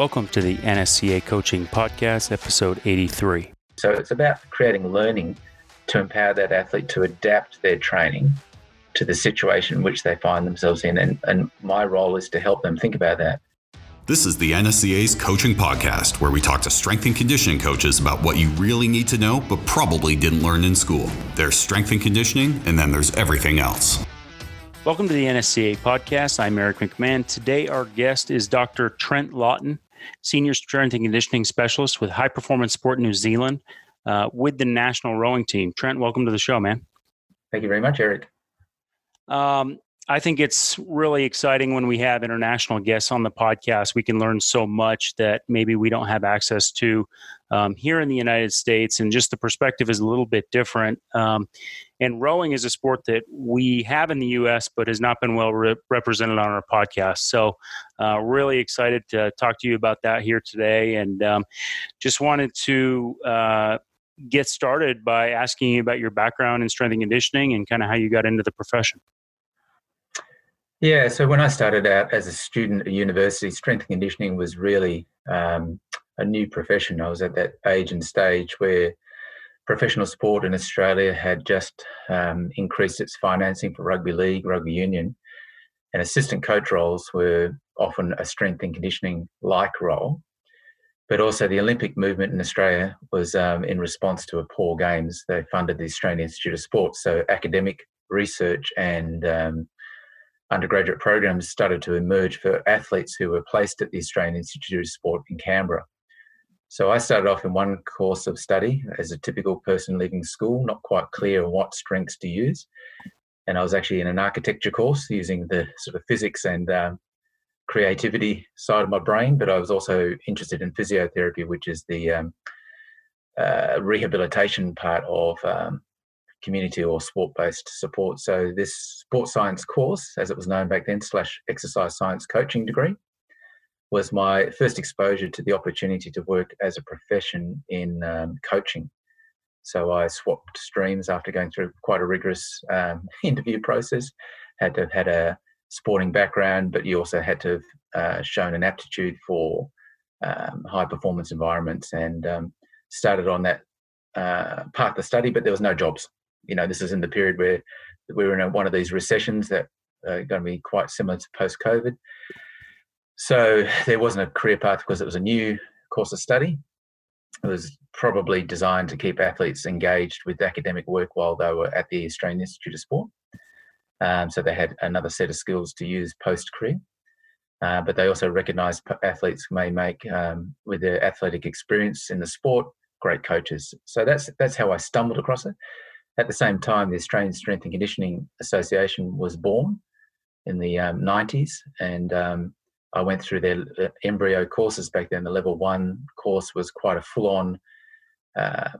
Welcome to the NSCA Coaching Podcast, episode 83. So it's about creating learning to empower that athlete to adapt their training to the situation in which they find themselves in. And, and my role is to help them think about that. This is the NSCA's Coaching Podcast, where we talk to strength and conditioning coaches about what you really need to know but probably didn't learn in school. There's strength and conditioning, and then there's everything else. Welcome to the NSCA Podcast. I'm Eric McMahon. Today, our guest is Dr. Trent Lawton, Senior Strength and Conditioning Specialist with High Performance Sport New Zealand uh, with the national rowing team. Trent, welcome to the show, man. Thank you very much, Eric. Um, I think it's really exciting when we have international guests on the podcast. We can learn so much that maybe we don't have access to um, here in the United States, and just the perspective is a little bit different. Um, and rowing is a sport that we have in the U.S., but has not been well re- represented on our podcast. So, uh, really excited to talk to you about that here today, and um, just wanted to. Uh, get started by asking you about your background in strength and conditioning and kind of how you got into the profession. Yeah, so when I started out as a student at university, strength and conditioning was really um, a new profession. I was at that age and stage where professional sport in Australia had just um, increased its financing for rugby league, rugby union, and assistant coach roles were often a strength and conditioning like role. But also, the Olympic movement in Australia was um, in response to a poor games. They funded the Australian Institute of Sport, so academic research and um, undergraduate programs started to emerge for athletes who were placed at the Australian Institute of Sport in Canberra. So I started off in one course of study as a typical person leaving school, not quite clear what strengths to use. And I was actually in an architecture course using the sort of physics and um, creativity side of my brain, but I was also interested in physiotherapy, which is the um, uh, rehabilitation part of um, community or sport based support. So, this sports science course, as it was known back then, slash exercise science coaching degree, was my first exposure to the opportunity to work as a profession in um, coaching. So, I swapped streams after going through quite a rigorous um, interview process. Had to have had a sporting background, but you also had to have uh, shown an aptitude for um, high performance environments and um, started on that uh, part of study, but there was no jobs you know, this is in the period where we were in a, one of these recessions that are going to be quite similar to post COVID. So there wasn't a career path because it was a new course of study. It was probably designed to keep athletes engaged with academic work while they were at the Australian Institute of Sport. Um, so they had another set of skills to use post career. Uh, but they also recognised athletes may make, um, with their athletic experience in the sport, great coaches. So that's that's how I stumbled across it. At the same time, the Australian Strength and Conditioning Association was born in the um, 90s, and um, I went through their uh, embryo courses back then. The level one course was quite a full on uh,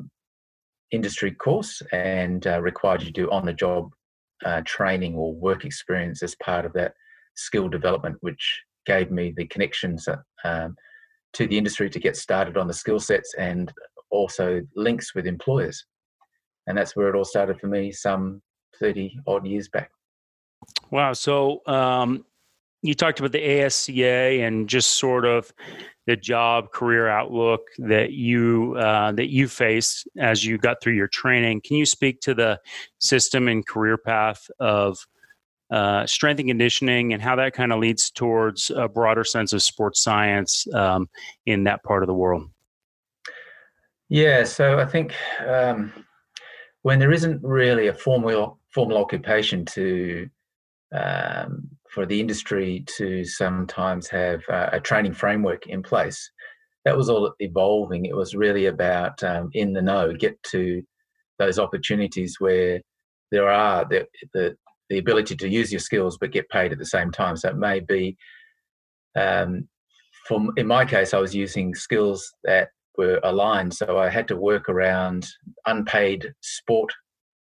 industry course and uh, required you to do on the job uh, training or work experience as part of that skill development, which gave me the connections uh, um, to the industry to get started on the skill sets and also links with employers. And that's where it all started for me some 30 odd years back. Wow. So um, you talked about the asca and just sort of the job career outlook that you uh, that you faced as you got through your training. Can you speak to the system and career path of uh, strength and conditioning and how that kind of leads towards a broader sense of sports science um, in that part of the world? Yeah so i think um, when there isn't really a formal formal occupation to um, for the industry to sometimes have uh, a training framework in place. That was all evolving. It was really about um, in the know, get to those opportunities where there are the, the, the ability to use your skills but get paid at the same time. So it may be, um, from in my case, I was using skills that were aligned. So I had to work around unpaid sport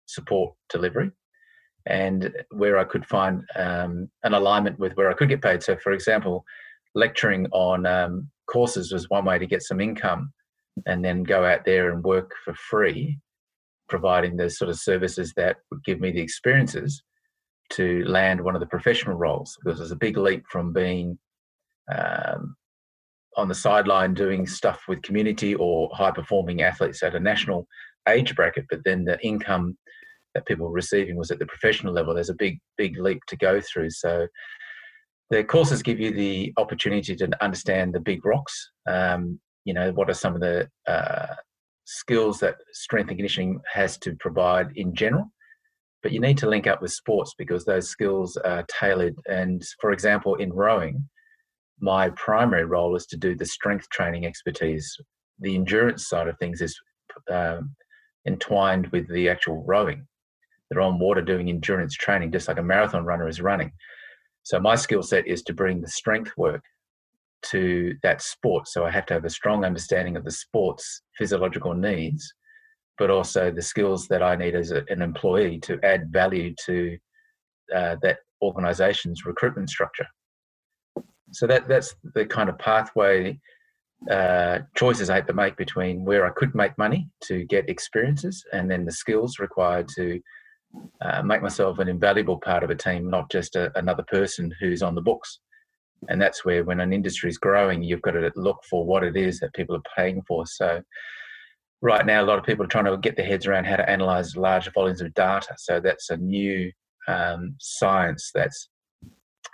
support delivery and where I could find um, an alignment with where I could get paid. So, for example, lecturing on um, courses was one way to get some income and then go out there and work for free, providing the sort of services that would give me the experiences to land one of the professional roles because it was a big leap from being um, on the sideline doing stuff with community or high performing athletes at a national age bracket, but then the income that people were receiving was at the professional level. There's a big, big leap to go through. So the courses give you the opportunity to understand the big rocks. Um, you know, what are some of the uh, skills that strength and conditioning has to provide in general? But you need to link up with sports because those skills are tailored. And for example, in rowing, my primary role is to do the strength training expertise. The endurance side of things is um, entwined with the actual rowing. They're on water doing endurance training, just like a marathon runner is running. So my skill set is to bring the strength work to that sport. So I have to have a strong understanding of the sport's physiological needs, but also the skills that I need as a, an employee to add value to uh, that organization's recruitment structure. So that that's the kind of pathway uh, choices I had to make between where I could make money to get experiences and then the skills required to uh, make myself an invaluable part of a team, not just a, another person who's on the books. And that's where, when an industry is growing, you've got to look for what it is that people are paying for. So, right now, a lot of people are trying to get their heads around how to analyze large volumes of data. So, that's a new um, science that's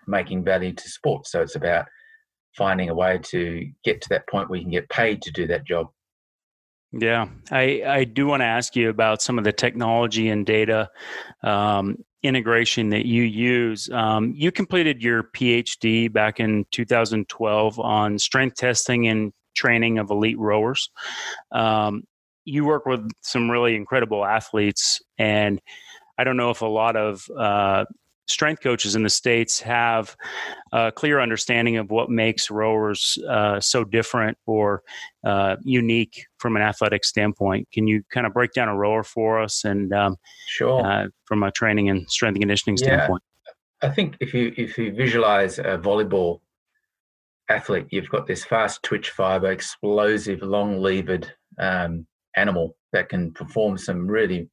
making value to sport. So, it's about finding a way to get to that point where you can get paid to do that job. Yeah, I, I do want to ask you about some of the technology and data um, integration that you use. Um, you completed your PhD back in 2012 on strength testing and training of elite rowers. Um, you work with some really incredible athletes, and I don't know if a lot of uh, strength coaches in the states have a clear understanding of what makes rowers uh, so different or uh, unique from an athletic standpoint. Can you kind of break down a rower for us and um, sure uh, from a training and strength and conditioning standpoint? Yeah. I think if you if you visualize a volleyball athlete, you've got this fast twitch fiber, explosive, long levered um, animal that can perform some really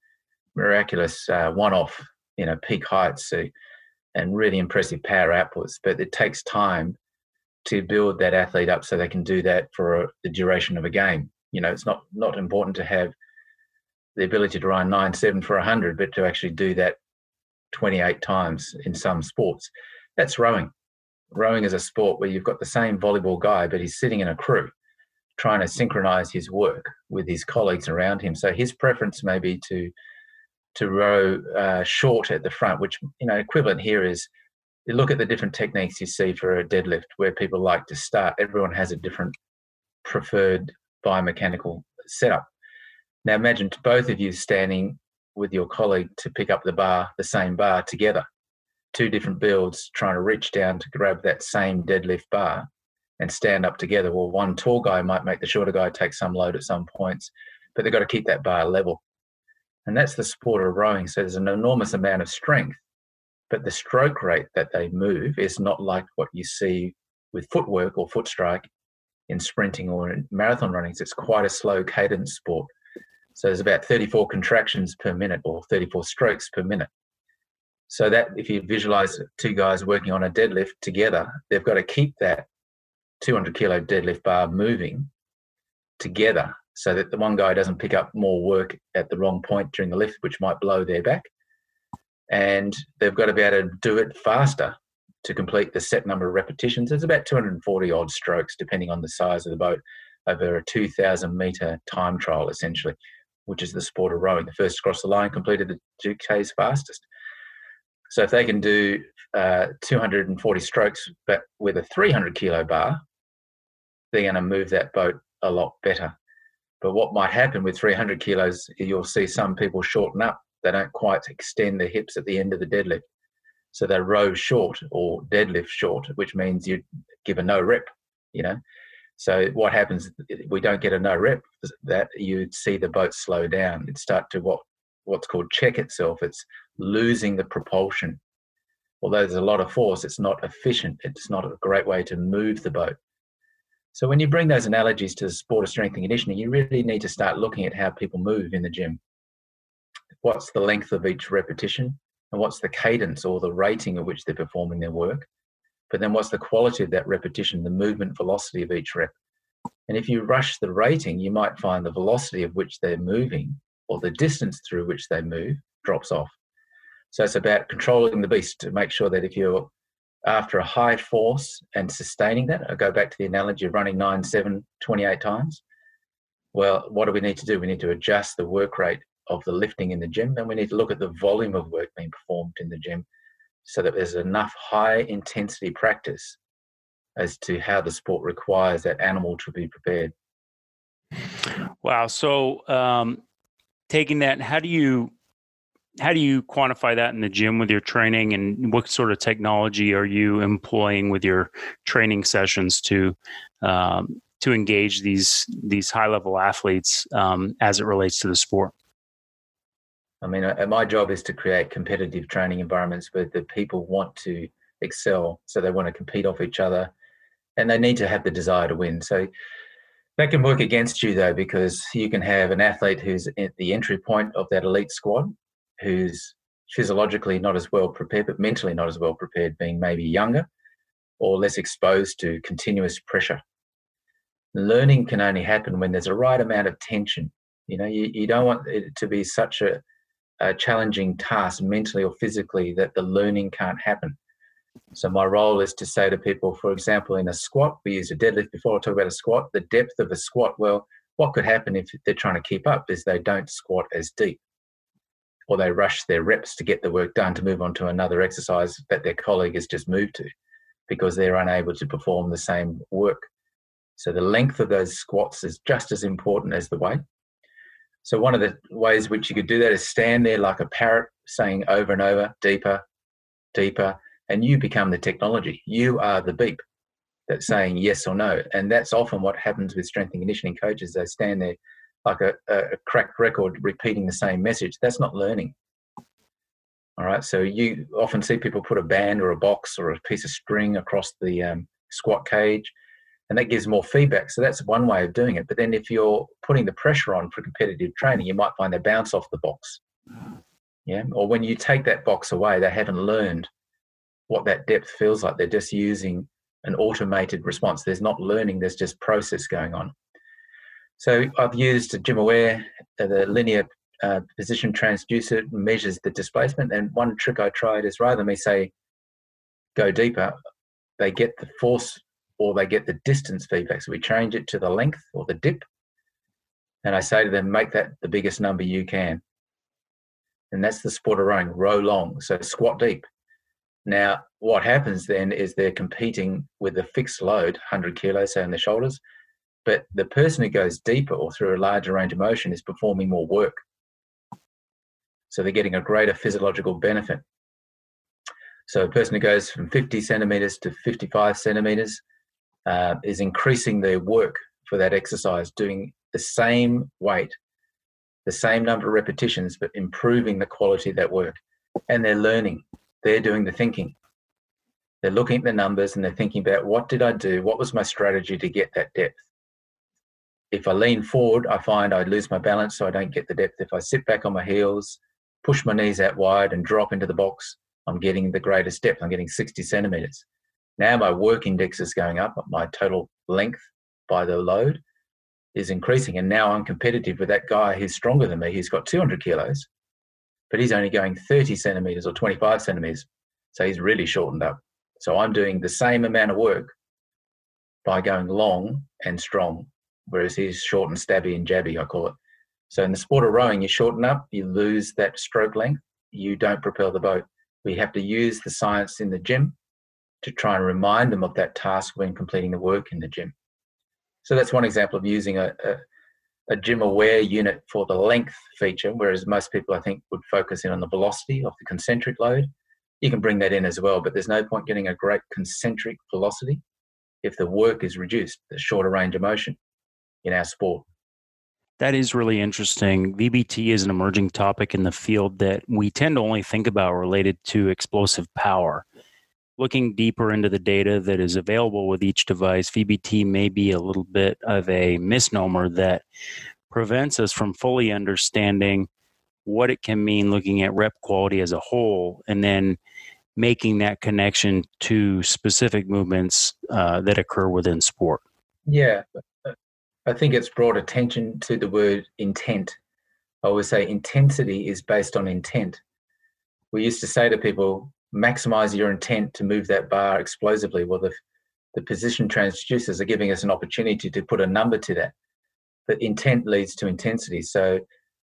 miraculous uh, one-off you know peak heights so, and really impressive power outputs but it takes time to build that athlete up so they can do that for the duration of a game. You know it's not not important to have the ability to run 9 7 for 100 but to actually do that 28 times in some sports. That's rowing. Rowing is a sport where you've got the same volleyball guy but he's sitting in a crew trying to synchronize his work with his colleagues around him. So his preference may be to to row uh, short at the front, which you know equivalent here is you look at the different techniques you see for a deadlift where people like to start. Everyone has a different preferred biomechanical setup. Now imagine both of you standing with your colleague to pick up the bar, the same bar together, two different builds trying to reach down to grab that same deadlift bar and stand up together. Well, one tall guy might make the shorter guy take some load at some points, but they've got to keep that bar level. And that's the sport of rowing. So there's an enormous amount of strength, but the stroke rate that they move is not like what you see with footwork or foot strike in sprinting or in marathon running. It's quite a slow cadence sport. So there's about 34 contractions per minute or 34 strokes per minute. So that if you visualize two guys working on a deadlift together, they've got to keep that 200 kilo deadlift bar moving together so that the one guy doesn't pick up more work at the wrong point during the lift, which might blow their back. And they've got to be able to do it faster to complete the set number of repetitions. It's about 240 odd strokes, depending on the size of the boat, over a 2,000 meter time trial, essentially, which is the sport of rowing. The first across the line completed the 2Ks fastest. So if they can do uh, 240 strokes, but with a 300 kilo bar, they're going to move that boat a lot better. But what might happen with 300 kilos, you'll see some people shorten up. They don't quite extend their hips at the end of the deadlift. So they row short or deadlift short, which means you give a no rep, you know. So what happens, we don't get a no rep, that you'd see the boat slow down. It start to what what's called check itself. It's losing the propulsion. Although there's a lot of force, it's not efficient. It's not a great way to move the boat. So when you bring those analogies to the sport of strength and conditioning, you really need to start looking at how people move in the gym. What's the length of each repetition? And what's the cadence or the rating at which they're performing their work? but then what's the quality of that repetition, the movement velocity of each rep? And if you rush the rating, you might find the velocity of which they're moving or the distance through which they move drops off. So it's about controlling the beast to make sure that if you're after a high force and sustaining that, I go back to the analogy of running 9, 7, 28 times. Well, what do we need to do? We need to adjust the work rate of the lifting in the gym, and we need to look at the volume of work being performed in the gym so that there's enough high intensity practice as to how the sport requires that animal to be prepared. Wow. So, um, taking that, how do you how do you quantify that in the gym with your training, and what sort of technology are you employing with your training sessions to um, to engage these these high level athletes um, as it relates to the sport? I mean, uh, my job is to create competitive training environments where the people want to excel, so they want to compete off each other, and they need to have the desire to win. So that can work against you though, because you can have an athlete who's at the entry point of that elite squad, who's physiologically not as well prepared, but mentally not as well prepared, being maybe younger or less exposed to continuous pressure. Learning can only happen when there's a right amount of tension. You know, you, you don't want it to be such a a challenging task mentally or physically that the learning can't happen. So my role is to say to people, for example, in a squat, we use a deadlift before I talk about a squat, the depth of a squat, well, what could happen if they're trying to keep up is they don't squat as deep or they rush their reps to get the work done to move on to another exercise that their colleague has just moved to because they're unable to perform the same work. So the length of those squats is just as important as the weight. So one of the ways which you could do that is stand there like a parrot saying over and over, deeper, deeper, and you become the technology. You are the beep that's saying yes or no. And that's often what happens with strength and conditioning coaches. They stand there like a, a cracked record repeating the same message. That's not learning. All right. So you often see people put a band or a box or a piece of string across the um, squat cage and that gives more feedback. So that's one way of doing it. But then if you're putting the pressure on for competitive training, you might find they bounce off the box. Yeah. Or when you take that box away, they haven't learned what that depth feels like. They're just using an automated response. There's not learning, there's just process going on. So I've used GymAware, uh, the linear uh, position transducer measures the displacement. And one trick I tried is rather than me say, go deeper, they get the force or they get the distance feedback. So we change it to the length or the dip. And I say to them, make that the biggest number you can. And that's the sport of rowing, row long. So squat deep. Now, what happens then is they're competing with a fixed load, 100 kilos, say, on their shoulders. But the person who goes deeper or through a larger range of motion is performing more work. So they're getting a greater physiological benefit. So a person who goes from 50 centimeters to 55 centimeters uh, is increasing their work for that exercise, doing the same weight, the same number of repetitions, but improving the quality of that work. And they're learning, they're doing the thinking. They're looking at the numbers and they're thinking about what did I do? What was my strategy to get that depth? If I lean forward, I find I lose my balance, so I don't get the depth. If I sit back on my heels, push my knees out wide, and drop into the box, I'm getting the greatest depth. I'm getting 60 centimeters. Now my work index is going up, my total length by the load is increasing. And now I'm competitive with that guy who's stronger than me. He's got 200 kilos, but he's only going 30 centimeters or 25 centimeters. So he's really shortened up. So I'm doing the same amount of work by going long and strong, whereas he's short and stabby and jabby, I call it. So in the sport of rowing, you shorten up, you lose that stroke length, you don't propel the boat. We have to use the science in the gym to try and remind them of that task when completing the work in the gym. So that's one example of using a, a, a GymAware unit for the length feature, whereas most people I think would focus in on the velocity of the concentric load. You can bring that in as well, but there's no point getting a great concentric velocity if the work is reduced, the shorter range of motion in our sport. That is really interesting. VBT is an emerging topic in the field that we tend to only think about related to explosive power looking deeper into the data that is available with each device, VBT may be a little bit of a misnomer that prevents us from fully understanding what it can mean looking at rep quality as a whole and then making that connection to specific movements uh, that occur within sport. Yeah, I think it's brought attention to the word intent. I always say intensity is based on intent. We used to say to people, maximize your intent to move that bar explosively. Well, the, the position transducers are giving us an opportunity to put a number to that. But intent leads to intensity. So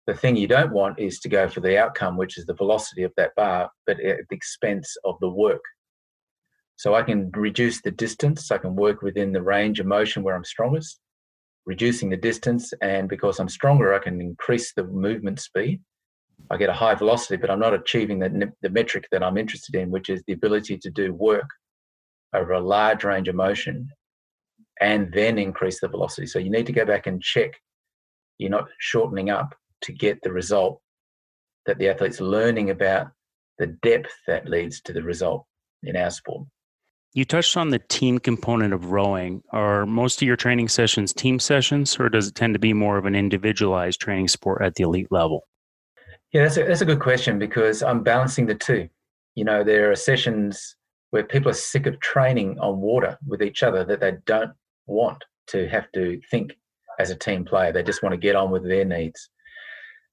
the thing you don't want is to go for the outcome, which is the velocity of that bar, but at the expense of the work. So I can reduce the distance. I can work within the range of motion where I'm strongest, reducing the distance. And because I'm stronger, I can increase the movement speed. I get a high velocity, but I'm not achieving the, the metric that I'm interested in, which is the ability to do work over a large range of motion and then increase the velocity. So you need to go back and check you're not shortening up to get the result that the athlete's learning about the depth that leads to the result in our sport. You touched on the team component of rowing. Are most of your training sessions team sessions, or does it tend to be more of an individualized training sport at the elite level? Yeah, that's a, that's a good question because I'm balancing the two. You know, there are sessions where people are sick of training on water with each other that they don't want to have to think as a team player. They just want to get on with their needs.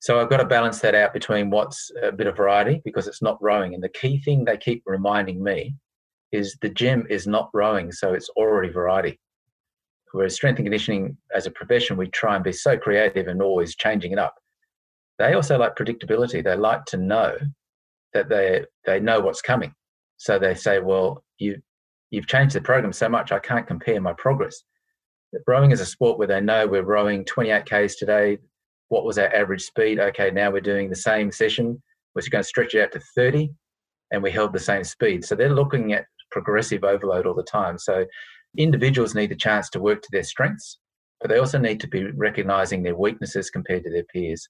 So I've got to balance that out between what's a bit of variety because it's not rowing. And the key thing they keep reminding me is the gym is not rowing, so it's already variety. Whereas strength and conditioning as a profession, we try and be so creative and always changing it up. They also like predictability. They like to know that they they know what's coming. So they say, well, you you've changed the program so much, I can't compare my progress. Rowing is a sport where they know we're rowing 28 k's today what was our average speed? Okay, now we're doing the same session. We're going to stretch it out to 30 and we held the same speed. So they're looking at progressive overload all the time. So individuals need the chance to work to their strengths, but they also need to be recognizing their weaknesses compared to their peers.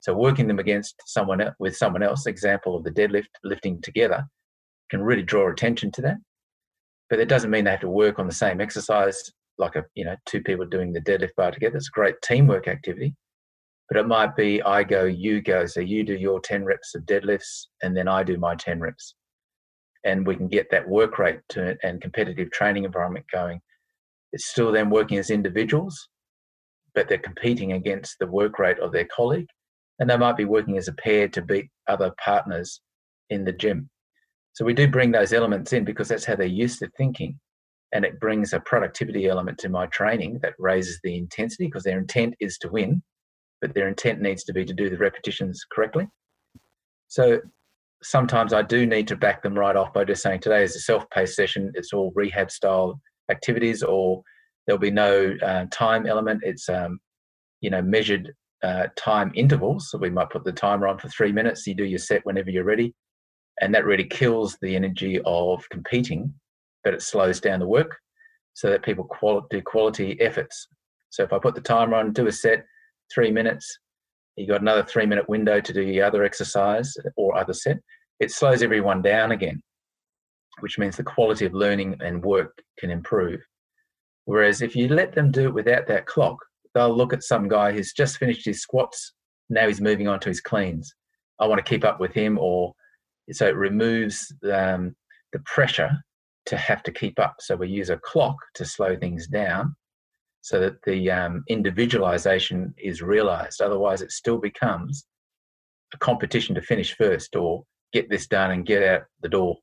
So working them against someone else, with someone else, example of the deadlift, lifting together, can really draw attention to that. But that doesn't mean they have to work on the same exercise like a you know two people doing the deadlift bar together. It's a great teamwork activity but it might be I go, you go. So you do your 10 reps of deadlifts, and then I do my 10 reps. And we can get that work rate to, and competitive training environment going. It's still them working as individuals, but they're competing against the work rate of their colleague. And they might be working as a pair to beat other partners in the gym. So we do bring those elements in because that's how they're used to thinking. And it brings a productivity element to my training that raises the intensity because their intent is to win but their intent needs to be to do the repetitions correctly. So sometimes I do need to back them right off by just saying today is a self-paced session. It's all rehab style activities, or there'll be no uh, time element. It's um, you know measured uh, time intervals. So we might put the timer on for three minutes. You do your set whenever you're ready, and that really kills the energy of competing, but it slows down the work so that people quali- do quality efforts. So if I put the timer on, do a set, three minutes. You got another three minute window to do your other exercise or other set. It slows everyone down again, which means the quality of learning and work can improve. Whereas if you let them do it without that clock, they'll look at some guy who's just finished his squats. Now he's moving on to his cleans. I want to keep up with him, or so it removes um, the pressure to have to keep up. So we use a clock to slow things down so that the um, individualization is realized. Otherwise, it still becomes a competition to finish first or get this done and get out the door.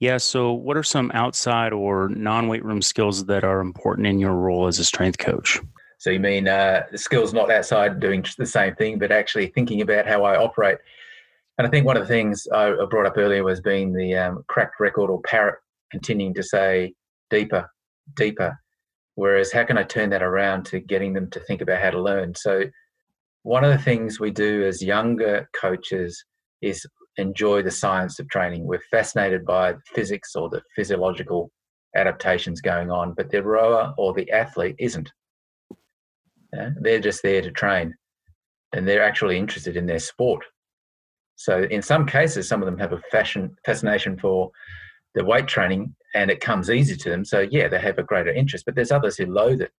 Yeah. So, what are some outside or non weight room skills that are important in your role as a strength coach? So, you mean uh, the skills not outside doing the same thing, but actually thinking about how I operate? And I think one of the things I brought up earlier was being the um, cracked record or parrot, continuing to say deeper, deeper. Whereas, how can I turn that around to getting them to think about how to learn? So, one of the things we do as younger coaches is enjoy the science of training. We're fascinated by the physics or the physiological adaptations going on, but the rower or the athlete isn't. Yeah? They're just there to train and they're actually interested in their sport. So, in some cases, some of them have a fashion fascination for the weight training and it comes easy to them. So yeah, they have a greater interest. But there's others who loathe it.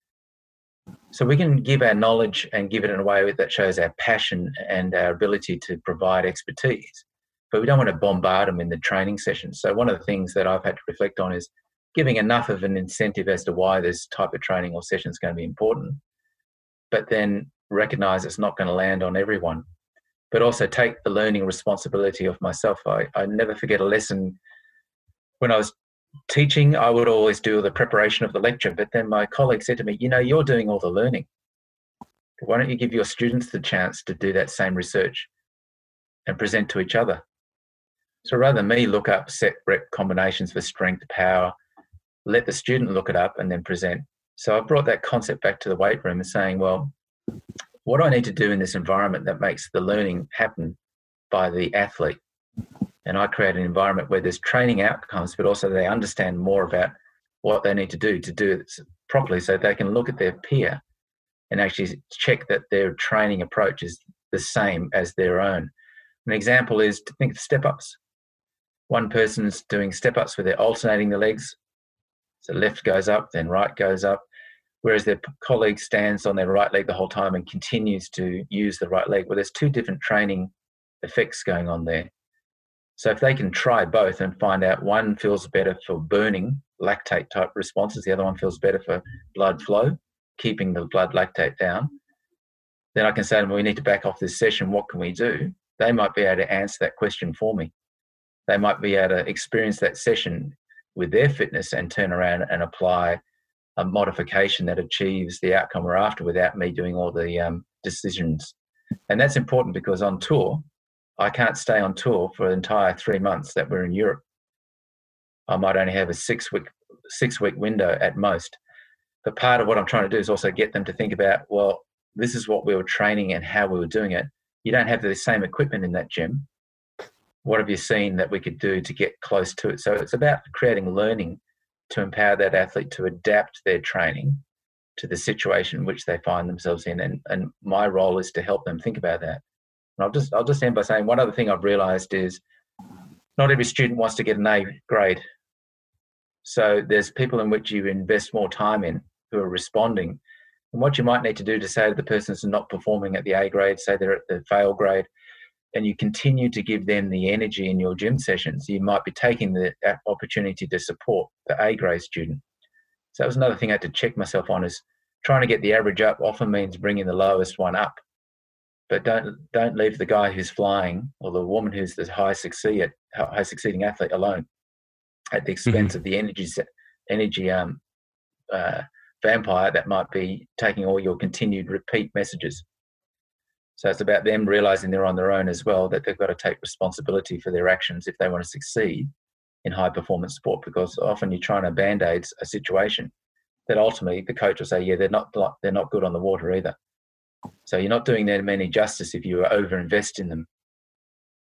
So we can give our knowledge and give it in a way that shows our passion and our ability to provide expertise. but we don't want to bombard them in the training sessions. So one of the things that I've had to reflect on is giving enough of an incentive as to why this type of training or session is going to be important, but then recognize it's not going to land on everyone. But also take the learning responsibility of myself. I, I never forget a lesson when I was teaching, I would always do the preparation of the lecture, but then my colleague said to me, You know, you're doing all the learning. Why don't you give your students the chance to do that same research and present to each other? So rather than me look up set rep combinations for strength, power, let the student look it up and then present. So I brought that concept back to the weight room and saying, well, what do I need to do in this environment that makes the learning happen by the athlete? And I create an environment where there's training outcomes, but also they understand more about what they need to do to do it properly so they can look at their peer and actually check that their training approach is the same as their own. An example is to think of step ups. One person's doing step ups where they're alternating the legs. So left goes up, then right goes up, whereas their colleague stands on their right leg the whole time and continues to use the right leg. Well, there's two different training effects going on there. So if they can try both and find out one feels better for burning lactate type responses, the other one feels better for blood flow, keeping the blood lactate down, then I can say to them, we need to back off this session. What can we do? They might be able to answer that question for me. They might be able to experience that session with their fitness and turn around and apply a modification that achieves the outcome we're after without me doing all the um, decisions. And that's important because on tour, I can't stay on tour for the entire three months that we're in Europe. I might only have a six week six week window at most. But part of what I'm trying to do is also get them to think about, well, this is what we were training and how we were doing it. You don't have the same equipment in that gym. What have you seen that we could do to get close to it? So it's about creating learning to empower that athlete to adapt their training to the situation which they find themselves in. And, and my role is to help them think about that. And I'll just I'll just end by saying one other thing I've realised is not every student wants to get an A grade. So there's people in which you invest more time in who are responding. And what you might need to do to say to the person who's not performing at the A grade, say they're at the fail grade, and you continue to give them the energy in your gym sessions, you might be taking the opportunity to support the A grade student. So that was another thing I had to check myself on is trying to get the average up often means bringing the lowest one up but don't don't leave the guy who's flying or the woman who's the high succeed high succeeding athlete alone at the expense mm-hmm. of the energy energy um, uh, vampire that might be taking all your continued repeat messages. So it's about them realizing they're on their own as well, that they've got to take responsibility for their actions if they want to succeed in high performance sport. Because often you're trying to band aid a situation that ultimately the coach will say, yeah, they're not they're not good on the water either. So you're not doing them any justice if you overinvest in them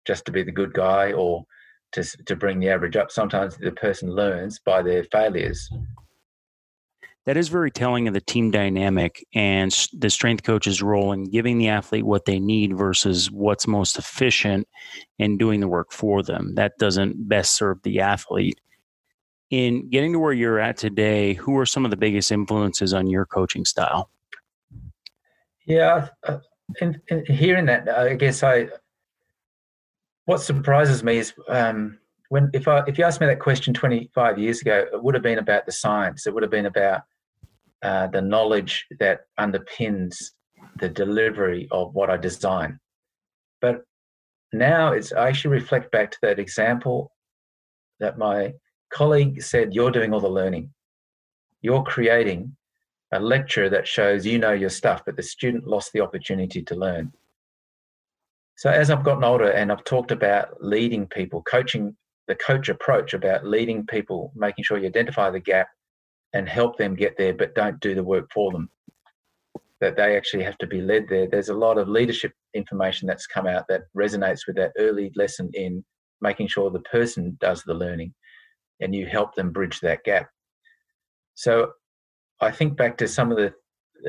just to be the good guy or to, to bring the average up. Sometimes the person learns by their failures. That is very telling of the team dynamic and the strength coach's role in giving the athlete what they need versus what's most efficient in doing the work for them. That doesn't best serve the athlete. In getting to where you're at today, who are some of the biggest influences on your coaching style? Yeah, in, in hearing that, I guess I. What surprises me is um, when if I if you asked me that question 25 years ago, it would have been about the science. It would have been about uh, the knowledge that underpins the delivery of what I design. But now it's I actually reflect back to that example that my colleague said, "You're doing all the learning. You're creating a lecture that shows you know your stuff, but the student lost the opportunity to learn. So as I've gotten older and I've talked about leading people, coaching the coach approach about leading people, making sure you identify the gap and help them get there, but don't do the work for them. That they actually have to be led there. There's a lot of leadership information that's come out that resonates with that early lesson in making sure the person does the learning and you help them bridge that gap. So I think back to some of the.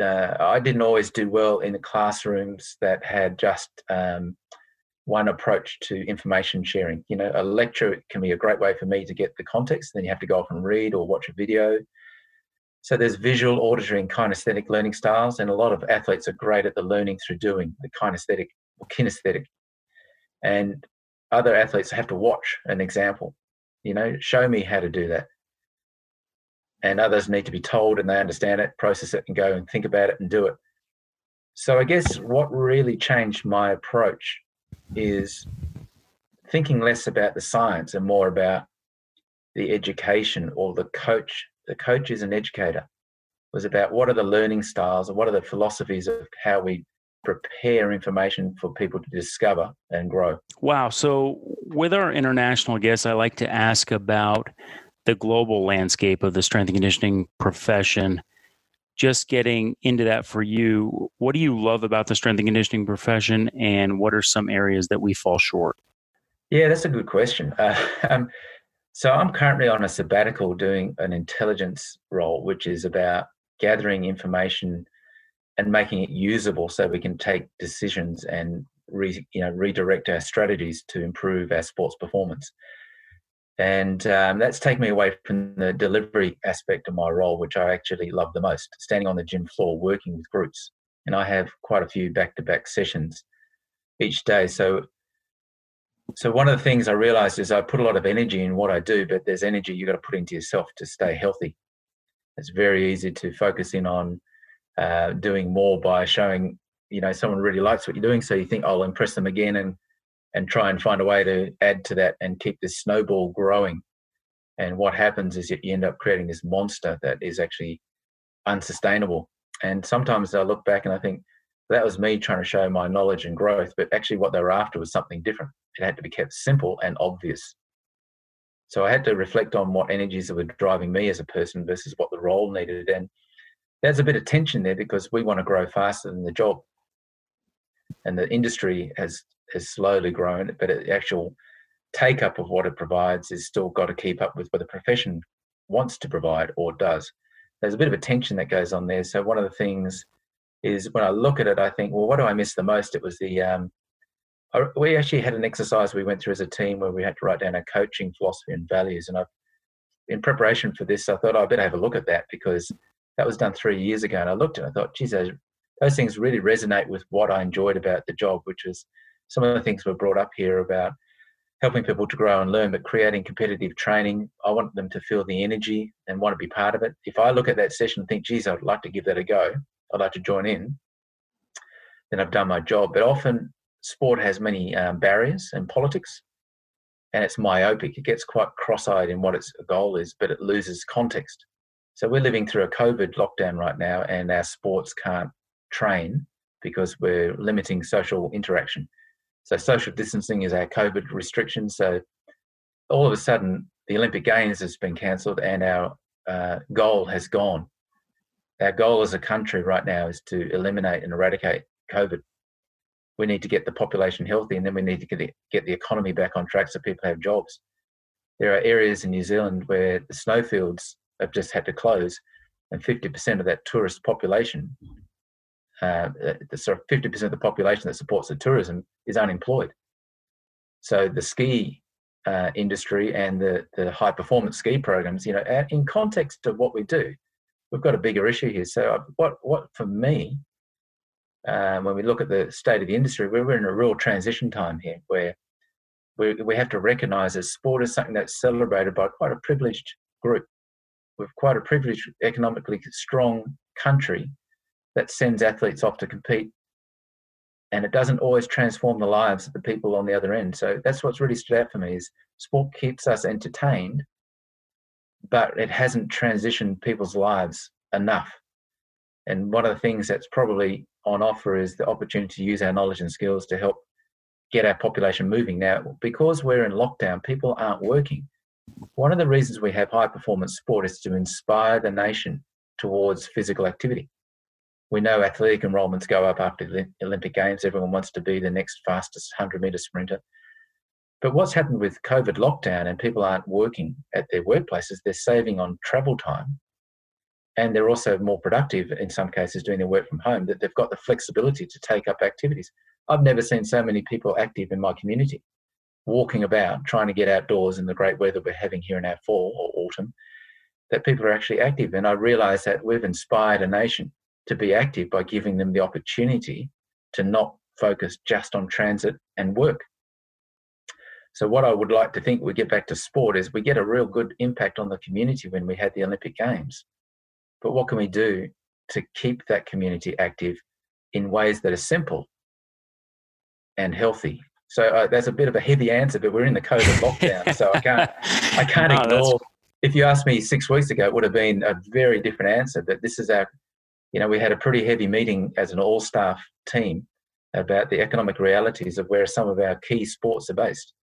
Uh, I didn't always do well in the classrooms that had just um, one approach to information sharing. You know, a lecture can be a great way for me to get the context. Then you have to go off and read or watch a video. So there's visual, auditory, and kinesthetic learning styles, and a lot of athletes are great at the learning through doing, the kinesthetic or kinesthetic. And other athletes have to watch an example. You know, show me how to do that. And others need to be told and they understand it, process it, and go and think about it and do it. So I guess what really changed my approach is thinking less about the science and more about the education or the coach. The coach is an educator. It was about what are the learning styles and what are the philosophies of how we prepare information for people to discover and grow. Wow. So, with our international guests, I like to ask about the global landscape of the strength and conditioning profession. Just getting into that for you, what do you love about the strength and conditioning profession, and what are some areas that we fall short? Yeah, that's a good question. Uh, um, so, I'm currently on a sabbatical doing an intelligence role, which is about gathering information and making it usable so we can take decisions and re, you know redirect our strategies to improve our sports performance. And um, that's taken me away from the delivery aspect of my role, which I actually love the most, standing on the gym floor working with groups. And I have quite a few back-to-back sessions each day. So so one of the things I realized is I put a lot of energy in what I do, but there's energy you've got to put into yourself to stay healthy. It's very easy to focus in on uh, doing more by showing you know someone really likes what you're doing so you think i'll impress them again and and try and find a way to add to that and keep this snowball growing. And what happens is you end up creating this monster that is actually unsustainable. And sometimes i look back and i think that was me trying to show my knowledge and growth but actually what they were after was something different. It had to be kept simple and obvious. So i had to reflect on what energies were driving me as a person versus what the role needed. And there's a bit of tension there because we want to grow faster than the job. And the industry has has slowly grown, but the actual take up of what it provides is still got to keep up with what the profession wants to provide or does. There's a bit of a tension that goes on there. So one of the things is when I look at it, I think, well, what do I miss the most? It was the um, we actually had an exercise we went through as a team where we had to write down our coaching philosophy and values. And I, in preparation for this, I thought oh, I better have a look at that because that was done three years ago. And I looked and I thought, geez, those, those things really resonate with what I enjoyed about the job, which was some of the things were brought up here about helping people to grow and learn, but creating competitive training. I want them to feel the energy and want to be part of it. If I look at that session and think, geez, I'd like to give that a go, I'd like to join in, then I've done my job. But often sport has many um, barriers and politics, and it's myopic. It gets quite cross eyed in what its goal is, but it loses context. So we're living through a COVID lockdown right now, and our sports can't train because we're limiting social interaction. So social distancing is our COVID restriction. So all of a sudden, the Olympic Games has been cancelled, and our uh, goal has gone. Our goal as a country right now is to eliminate and eradicate COVID. We need to get the population healthy, and then we need to get the, get the economy back on track so people have jobs. There are areas in New Zealand where the snowfields have just had to close, and 50% of that tourist population, uh, the sort of 50% of the population that supports the tourism is unemployed. So the ski uh, industry and the, the high performance ski programs, you know, in context of what we do, we've got a bigger issue here. So uh, what, what for me, um, when we look at the state of the industry, we're in a real transition time here where we, we have to recognize that sport is something that's celebrated by quite a privileged group with quite a privileged, economically strong country that sends athletes off to compete. And it doesn't always transform the lives of the people on the other end. So that's what's really stood out for me is sport keeps us entertained, but it hasn't transitioned people's lives enough. And one of the things that's probably on offer is the opportunity to use our knowledge and skills to help get our population moving. Now, because we're in lockdown, people aren't working. One of the reasons we have high performance sport is to inspire the nation towards physical activity. We know athletic enrolments go up after the Olympic Games. Everyone wants to be the next fastest 100 metre sprinter. But what's happened with COVID lockdown and people aren't working at their workplaces, they're saving on travel time. And they're also more productive in some cases doing their work from home, that they've got the flexibility to take up activities. I've never seen so many people active in my community walking about, trying to get outdoors in the great weather we're having here in our fall or autumn, that people are actually active. And I realize that we've inspired a nation to be active by giving them the opportunity to not focus just on transit and work. So what I would like to think we get back to sport is we get a real good impact on the community when we had the Olympic Games. But what can we do to keep that community active in ways that are simple and healthy? So uh, that's a bit of a heavy answer, but we're in the COVID lockdown, so I can't I can't no, ignore. If you asked me six weeks ago, it would have been a very different answer. But this is our, you know, we had a pretty heavy meeting as an all staff team about the economic realities of where some of our key sports are based.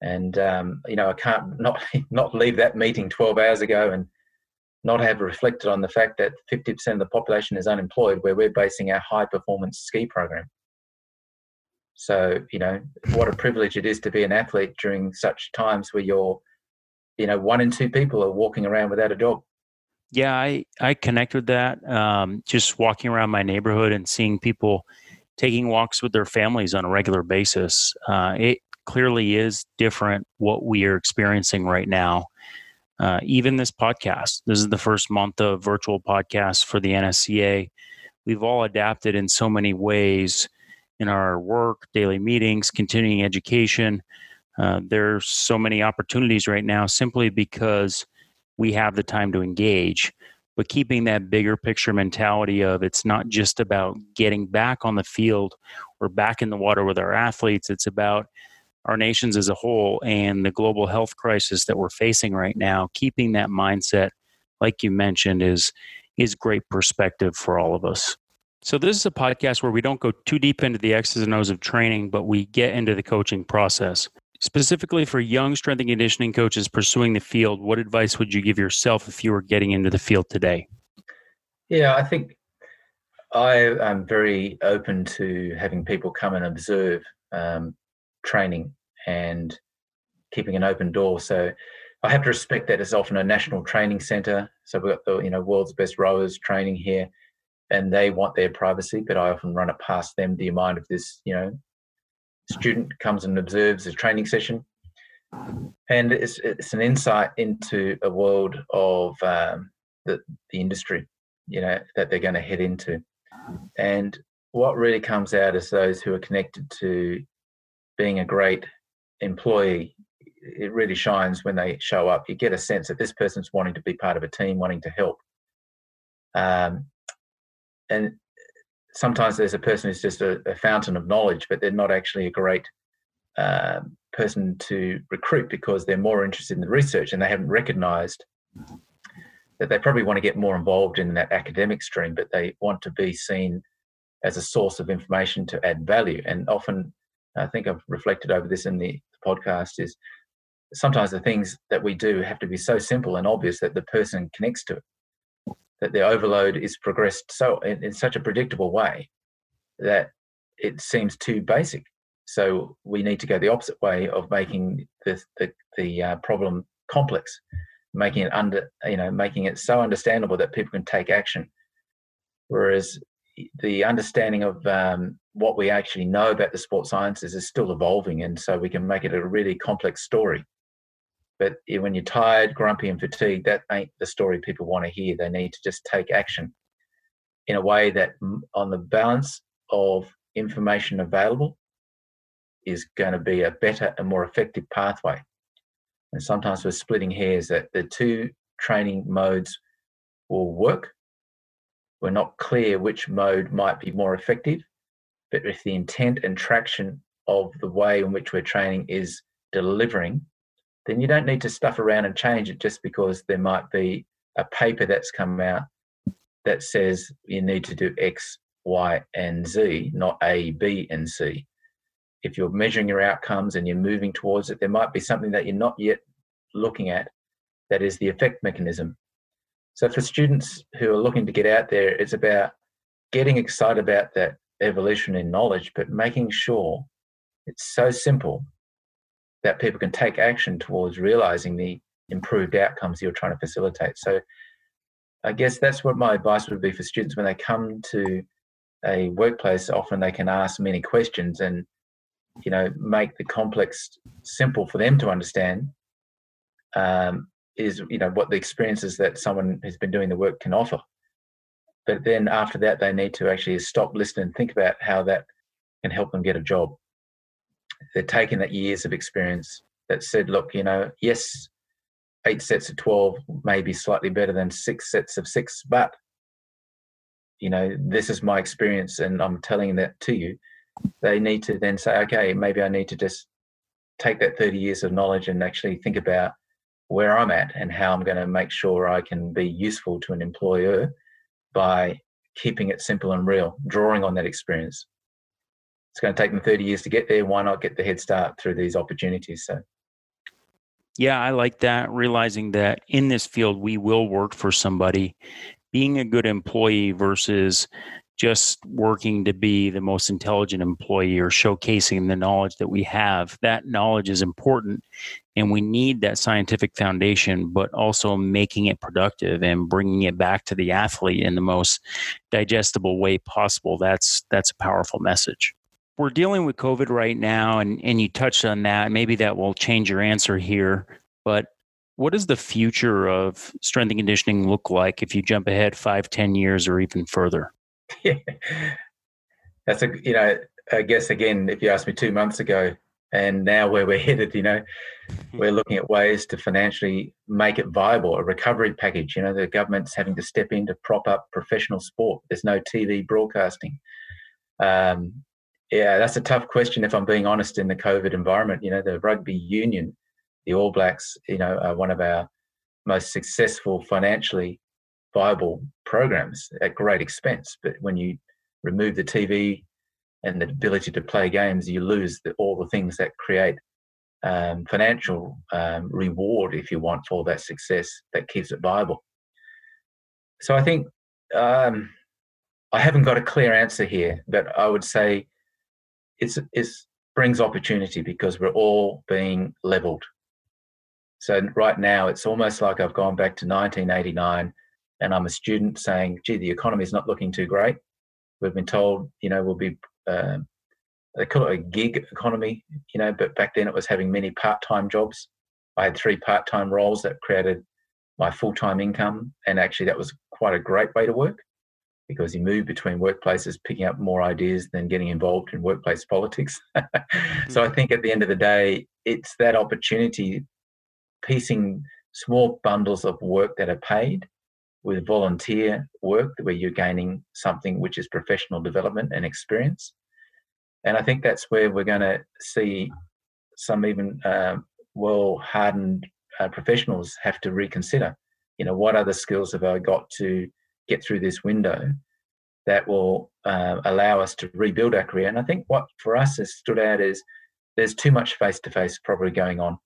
And um, you know, I can't not not leave that meeting 12 hours ago and not have reflected on the fact that 50% of the population is unemployed, where we're basing our high performance ski program. So you know, what a privilege it is to be an athlete during such times where you're, you know, one in two people are walking around without a dog. Yeah, I I connect with that. Um, just walking around my neighborhood and seeing people taking walks with their families on a regular basis. Uh, it clearly is different what we are experiencing right now. Uh, even this podcast, this is the first month of virtual podcasts for the NSCA. We've all adapted in so many ways in our work, daily meetings, continuing education. Uh, there's so many opportunities right now simply because we have the time to engage but keeping that bigger picture mentality of it's not just about getting back on the field or back in the water with our athletes it's about our nations as a whole and the global health crisis that we're facing right now keeping that mindset like you mentioned is is great perspective for all of us. So this is a podcast where we don't go too deep into the x's and o's of training but we get into the coaching process Specifically for young strength and conditioning coaches pursuing the field, what advice would you give yourself if you were getting into the field today? Yeah, I think I am very open to having people come and observe um, training and keeping an open door. So I have to respect that it's often a national training centre. So we've got the you know world's best rowers training here, and they want their privacy. But I often run it past them. Do you mind if this you know student comes and observes a training session, and it's it's an insight into a world of um, the the industry, you know, that they're going to head into, and what really comes out is those who are connected to being a great employee. It really shines when they show up. You get a sense that this person's wanting to be part of a team, wanting to help. Um, and sometimes there's a person who's just a, a fountain of knowledge, but they're not actually a great uh, person to recruit because they're more interested in the research and they haven't recognized that they probably want to get more involved in that academic stream, but they want to be seen as a source of information to add value. And often, I think I've reflected over this in the podcast, is sometimes the things that we do have to be so simple and obvious that the person connects to it that the overload is progressed so in, in such a predictable way that it seems too basic. So we need to go the opposite way of making the the, the uh, problem complex, making it under you know making it so understandable that people can take action. Whereas the understanding of um, what we actually know about the sports sciences is still evolving, and so we can make it a really complex story. But when you're tired, grumpy, and fatigued, that ain't the story people want to hear. They need to just take action in a way that, on the balance of information available, is going to be a better and more effective pathway. And sometimes we're splitting hairs that the two training modes will work. We're not clear which mode might be more effective, but if the intent and traction of the way in which we're training is delivering then you don't need to stuff around and change it just because there might be a paper that's come out that says you need to do X, Y, and Z, not A, B, and C. If you're measuring your outcomes and you're moving towards it, there might be something that you're not yet looking at that is the effect mechanism. So for students who are looking to get out there, it's about getting excited about that evolution in knowledge, but making sure it's so simple that people can take action towards realizing the improved outcomes you're trying to facilitate. So I guess that's what my advice would be for students when they come to a workplace. Often they can ask many questions and you know make the complex simple for them to understand. Um, is you know what the experiences that someone who's been doing the work can offer. But then after that, they need to actually stop, listen, and think about how that can help them get a job they're taking that years of experience that said, look, you know, yes, eight sets of 12 may be slightly better than six sets of six, but, you know, this is my experience and I'm telling that to you. They need to then say, okay, maybe I need to just take that 30 years of knowledge and actually think about where I'm at and how I'm going to make sure I can be useful to an employer by keeping it simple and real, drawing on that experience. It's going to take them 30 years to get there. Why not get the head start through these opportunities? So, yeah, I like that. Realizing that in this field, we will work for somebody. Being a good employee versus just working to be the most intelligent employee or showcasing the knowledge that we have. That knowledge is important and we need that scientific foundation, but also making it productive and bringing it back to the athlete in the most digestible way possible. That's that's a powerful message. We're dealing with COVID right now, and, and you touched on that. Maybe that will change your answer here. But what does the future of strength and conditioning look like if you jump ahead five, ten years or even further? yeah. That's a you know, I guess again, if you asked me two months ago and now where we're headed, you know, we're looking at ways to financially make it viable, a recovery package. You know, the government's having to step in to prop up professional sport. There's no TV broadcasting. Um, yeah, that's a tough question if I'm being honest in the COVID environment. You know, the rugby union, the All Blacks, you know, are one of our most successful financially viable programs at great expense. But when you remove the TV and the ability to play games, you lose the, all the things that create um, financial um, reward, if you want, for that success that keeps it viable. So I think um, I haven't got a clear answer here, but I would say it's it brings opportunity because we're all being leveled. So right now, it's almost like I've gone back to 1989 and I'm a student saying, gee, the economy is not looking too great. We've been told, you know, we'll be, uh, they call it a gig economy, you know, but back then it was having many part time jobs. I had three part time roles that created my full time income. And actually, that was quite a great way to work because you move between workplaces, picking up more ideas than getting involved in workplace politics. so I think at the end of the day, it's that opportunity piecing small bundles of work that are paid with volunteer work where you're gaining something which is professional development and experience. And I think that's where we're going to see some even uh, well hardened uh, professionals have to reconsider. You know, what other skills have I got to get through this window that will uh, allow us to rebuild our career? And I think what for us has stood out is there's too much face to face probably going on.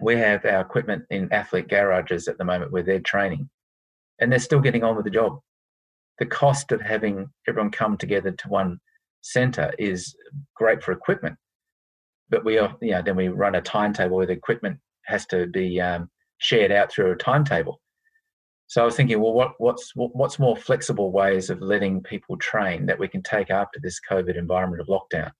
We have our equipment in athlete garages at the moment where they're training and they're still getting on with the job. The cost of having everyone come together to one center is great for equipment, but we are, you know, then we run a timetable where the equipment has to be um, shared out through a timetable. So I was thinking, well, what, what's what's more flexible ways of letting people train that we can take after this COVID environment of lockdown?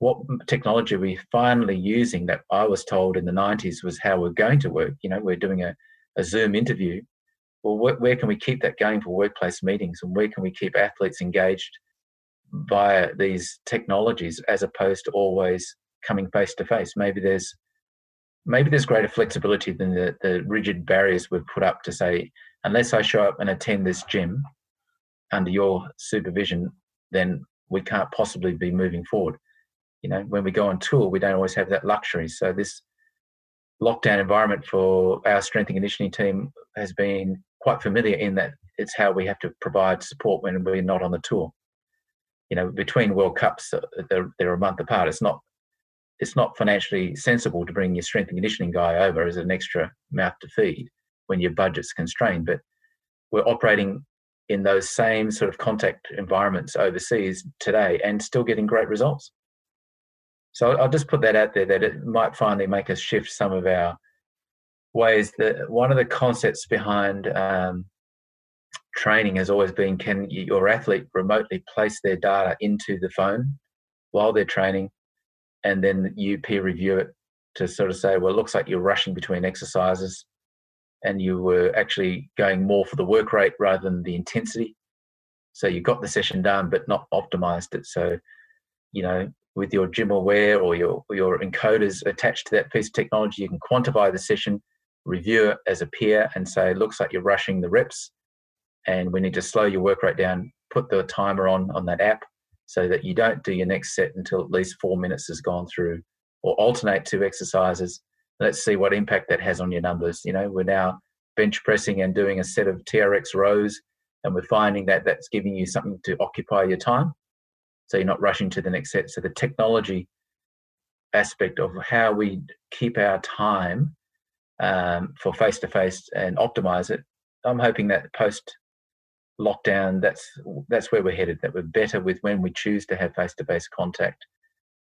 What technology are we finally using that I was told in the 90s was how we're going to work? You know, we're doing a, a Zoom interview well, where, where can we keep that going for workplace meetings and where can we keep athletes engaged via these technologies as opposed to always coming face to face? Maybe there's maybe there's greater flexibility than the, the rigid barriers we've put up to say, unless I show up and attend this gym under your supervision, then we can't possibly be moving forward. You know, when we go on tour, we don't always have that luxury. So this lockdown environment for our strength and conditioning team has been quite familiar in that it's how we have to provide support when we're not on the tour. You know, between World Cups, uh, they're, they're a month apart. It's not it's not financially sensible to bring your strength and conditioning guy over as an extra mouth to feed when your budget's constrained. But we're operating in those same sort of contact environments overseas today and still getting great results. So I'll just put that out there that it might finally make us shift some of our ways that one of the concepts behind um, training has always been can your athlete remotely place their data into the phone while they're training and then you peer review it to sort of say well it looks like you're rushing between exercises and you were actually going more for the work rate rather than the intensity so you got the session done but not optimized it so you know with your GymAware or your, your encoders attached to that piece of technology, you can quantify the session, review it as a peer, and say, looks like you're rushing the reps, and we need to slow your work rate down. Put the timer on on that app so that you don't do your next set until at least four minutes has gone through, or alternate two exercises. Let's see what impact that has on your numbers. You know, we're now bench pressing and doing a set of TRX rows, and we're finding that that's giving you something to occupy your time so you're not rushing to the next set. So the technology aspect of how we keep our time um, for face to face and optimize it. I'm hoping that post lockdown, that's that's where we're headed. That we're better with when we choose to have face to face contact.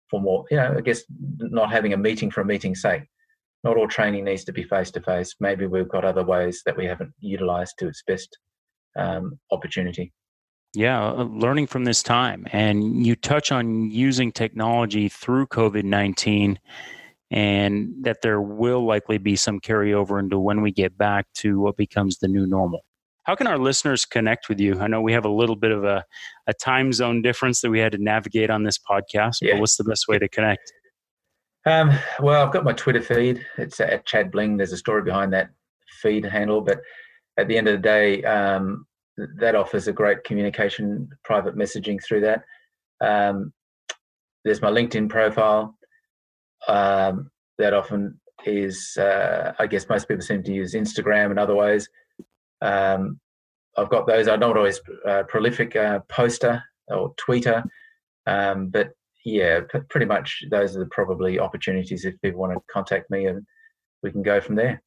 For more, you know, I guess not having a meeting for a meeting's sake. Not all training needs to be face to face. Maybe we've got other ways that we haven't utilized to its best um, opportunity. Yeah, uh, learning from this time. And you touch on using technology through COVID 19 and that there will likely be some carryover into when we get back to what becomes the new normal. How can our listeners connect with you? I know we have a little bit of a, a time zone difference that we had to navigate on this podcast, yeah. but what's the best way to connect? Um, well, I've got my Twitter feed. It's at Chad Bling. There's a story behind that feed handle, but at the end of the day, um, that offers a great communication, private messaging through that. Um, there's my LinkedIn profile. Um, that often is, uh, I guess most people seem to use Instagram and other ways. Um, I've got those. I'm not always uh, prolific uh, poster or tweeter, um, but yeah, p- pretty much those are the probably opportunities if people want to contact me and we can go from there.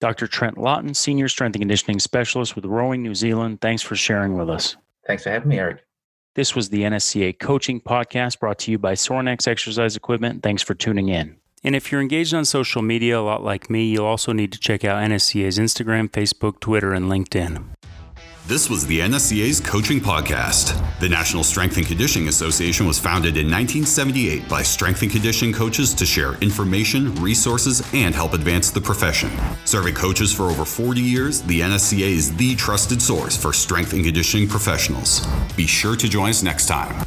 Dr. Trent Lawton, Senior Strength and Conditioning Specialist with Rowing New Zealand. Thanks for sharing with us. Thanks for having me, Eric. This was the NSCA Coaching Podcast brought to you by Sorinex Exercise Equipment. Thanks for tuning in. And if you're engaged on social media a lot like me, you'll also need to check out NSCA's Instagram, Facebook, Twitter, and LinkedIn. This was the NSCA's Coaching Podcast. The National Strength and Conditioning Association was founded in 1978 by strength and conditioning coaches to share information, resources, and help advance the profession. Serving coaches for over 40 years, the NSCA is the trusted source for strength and conditioning professionals. Be sure to join us next time.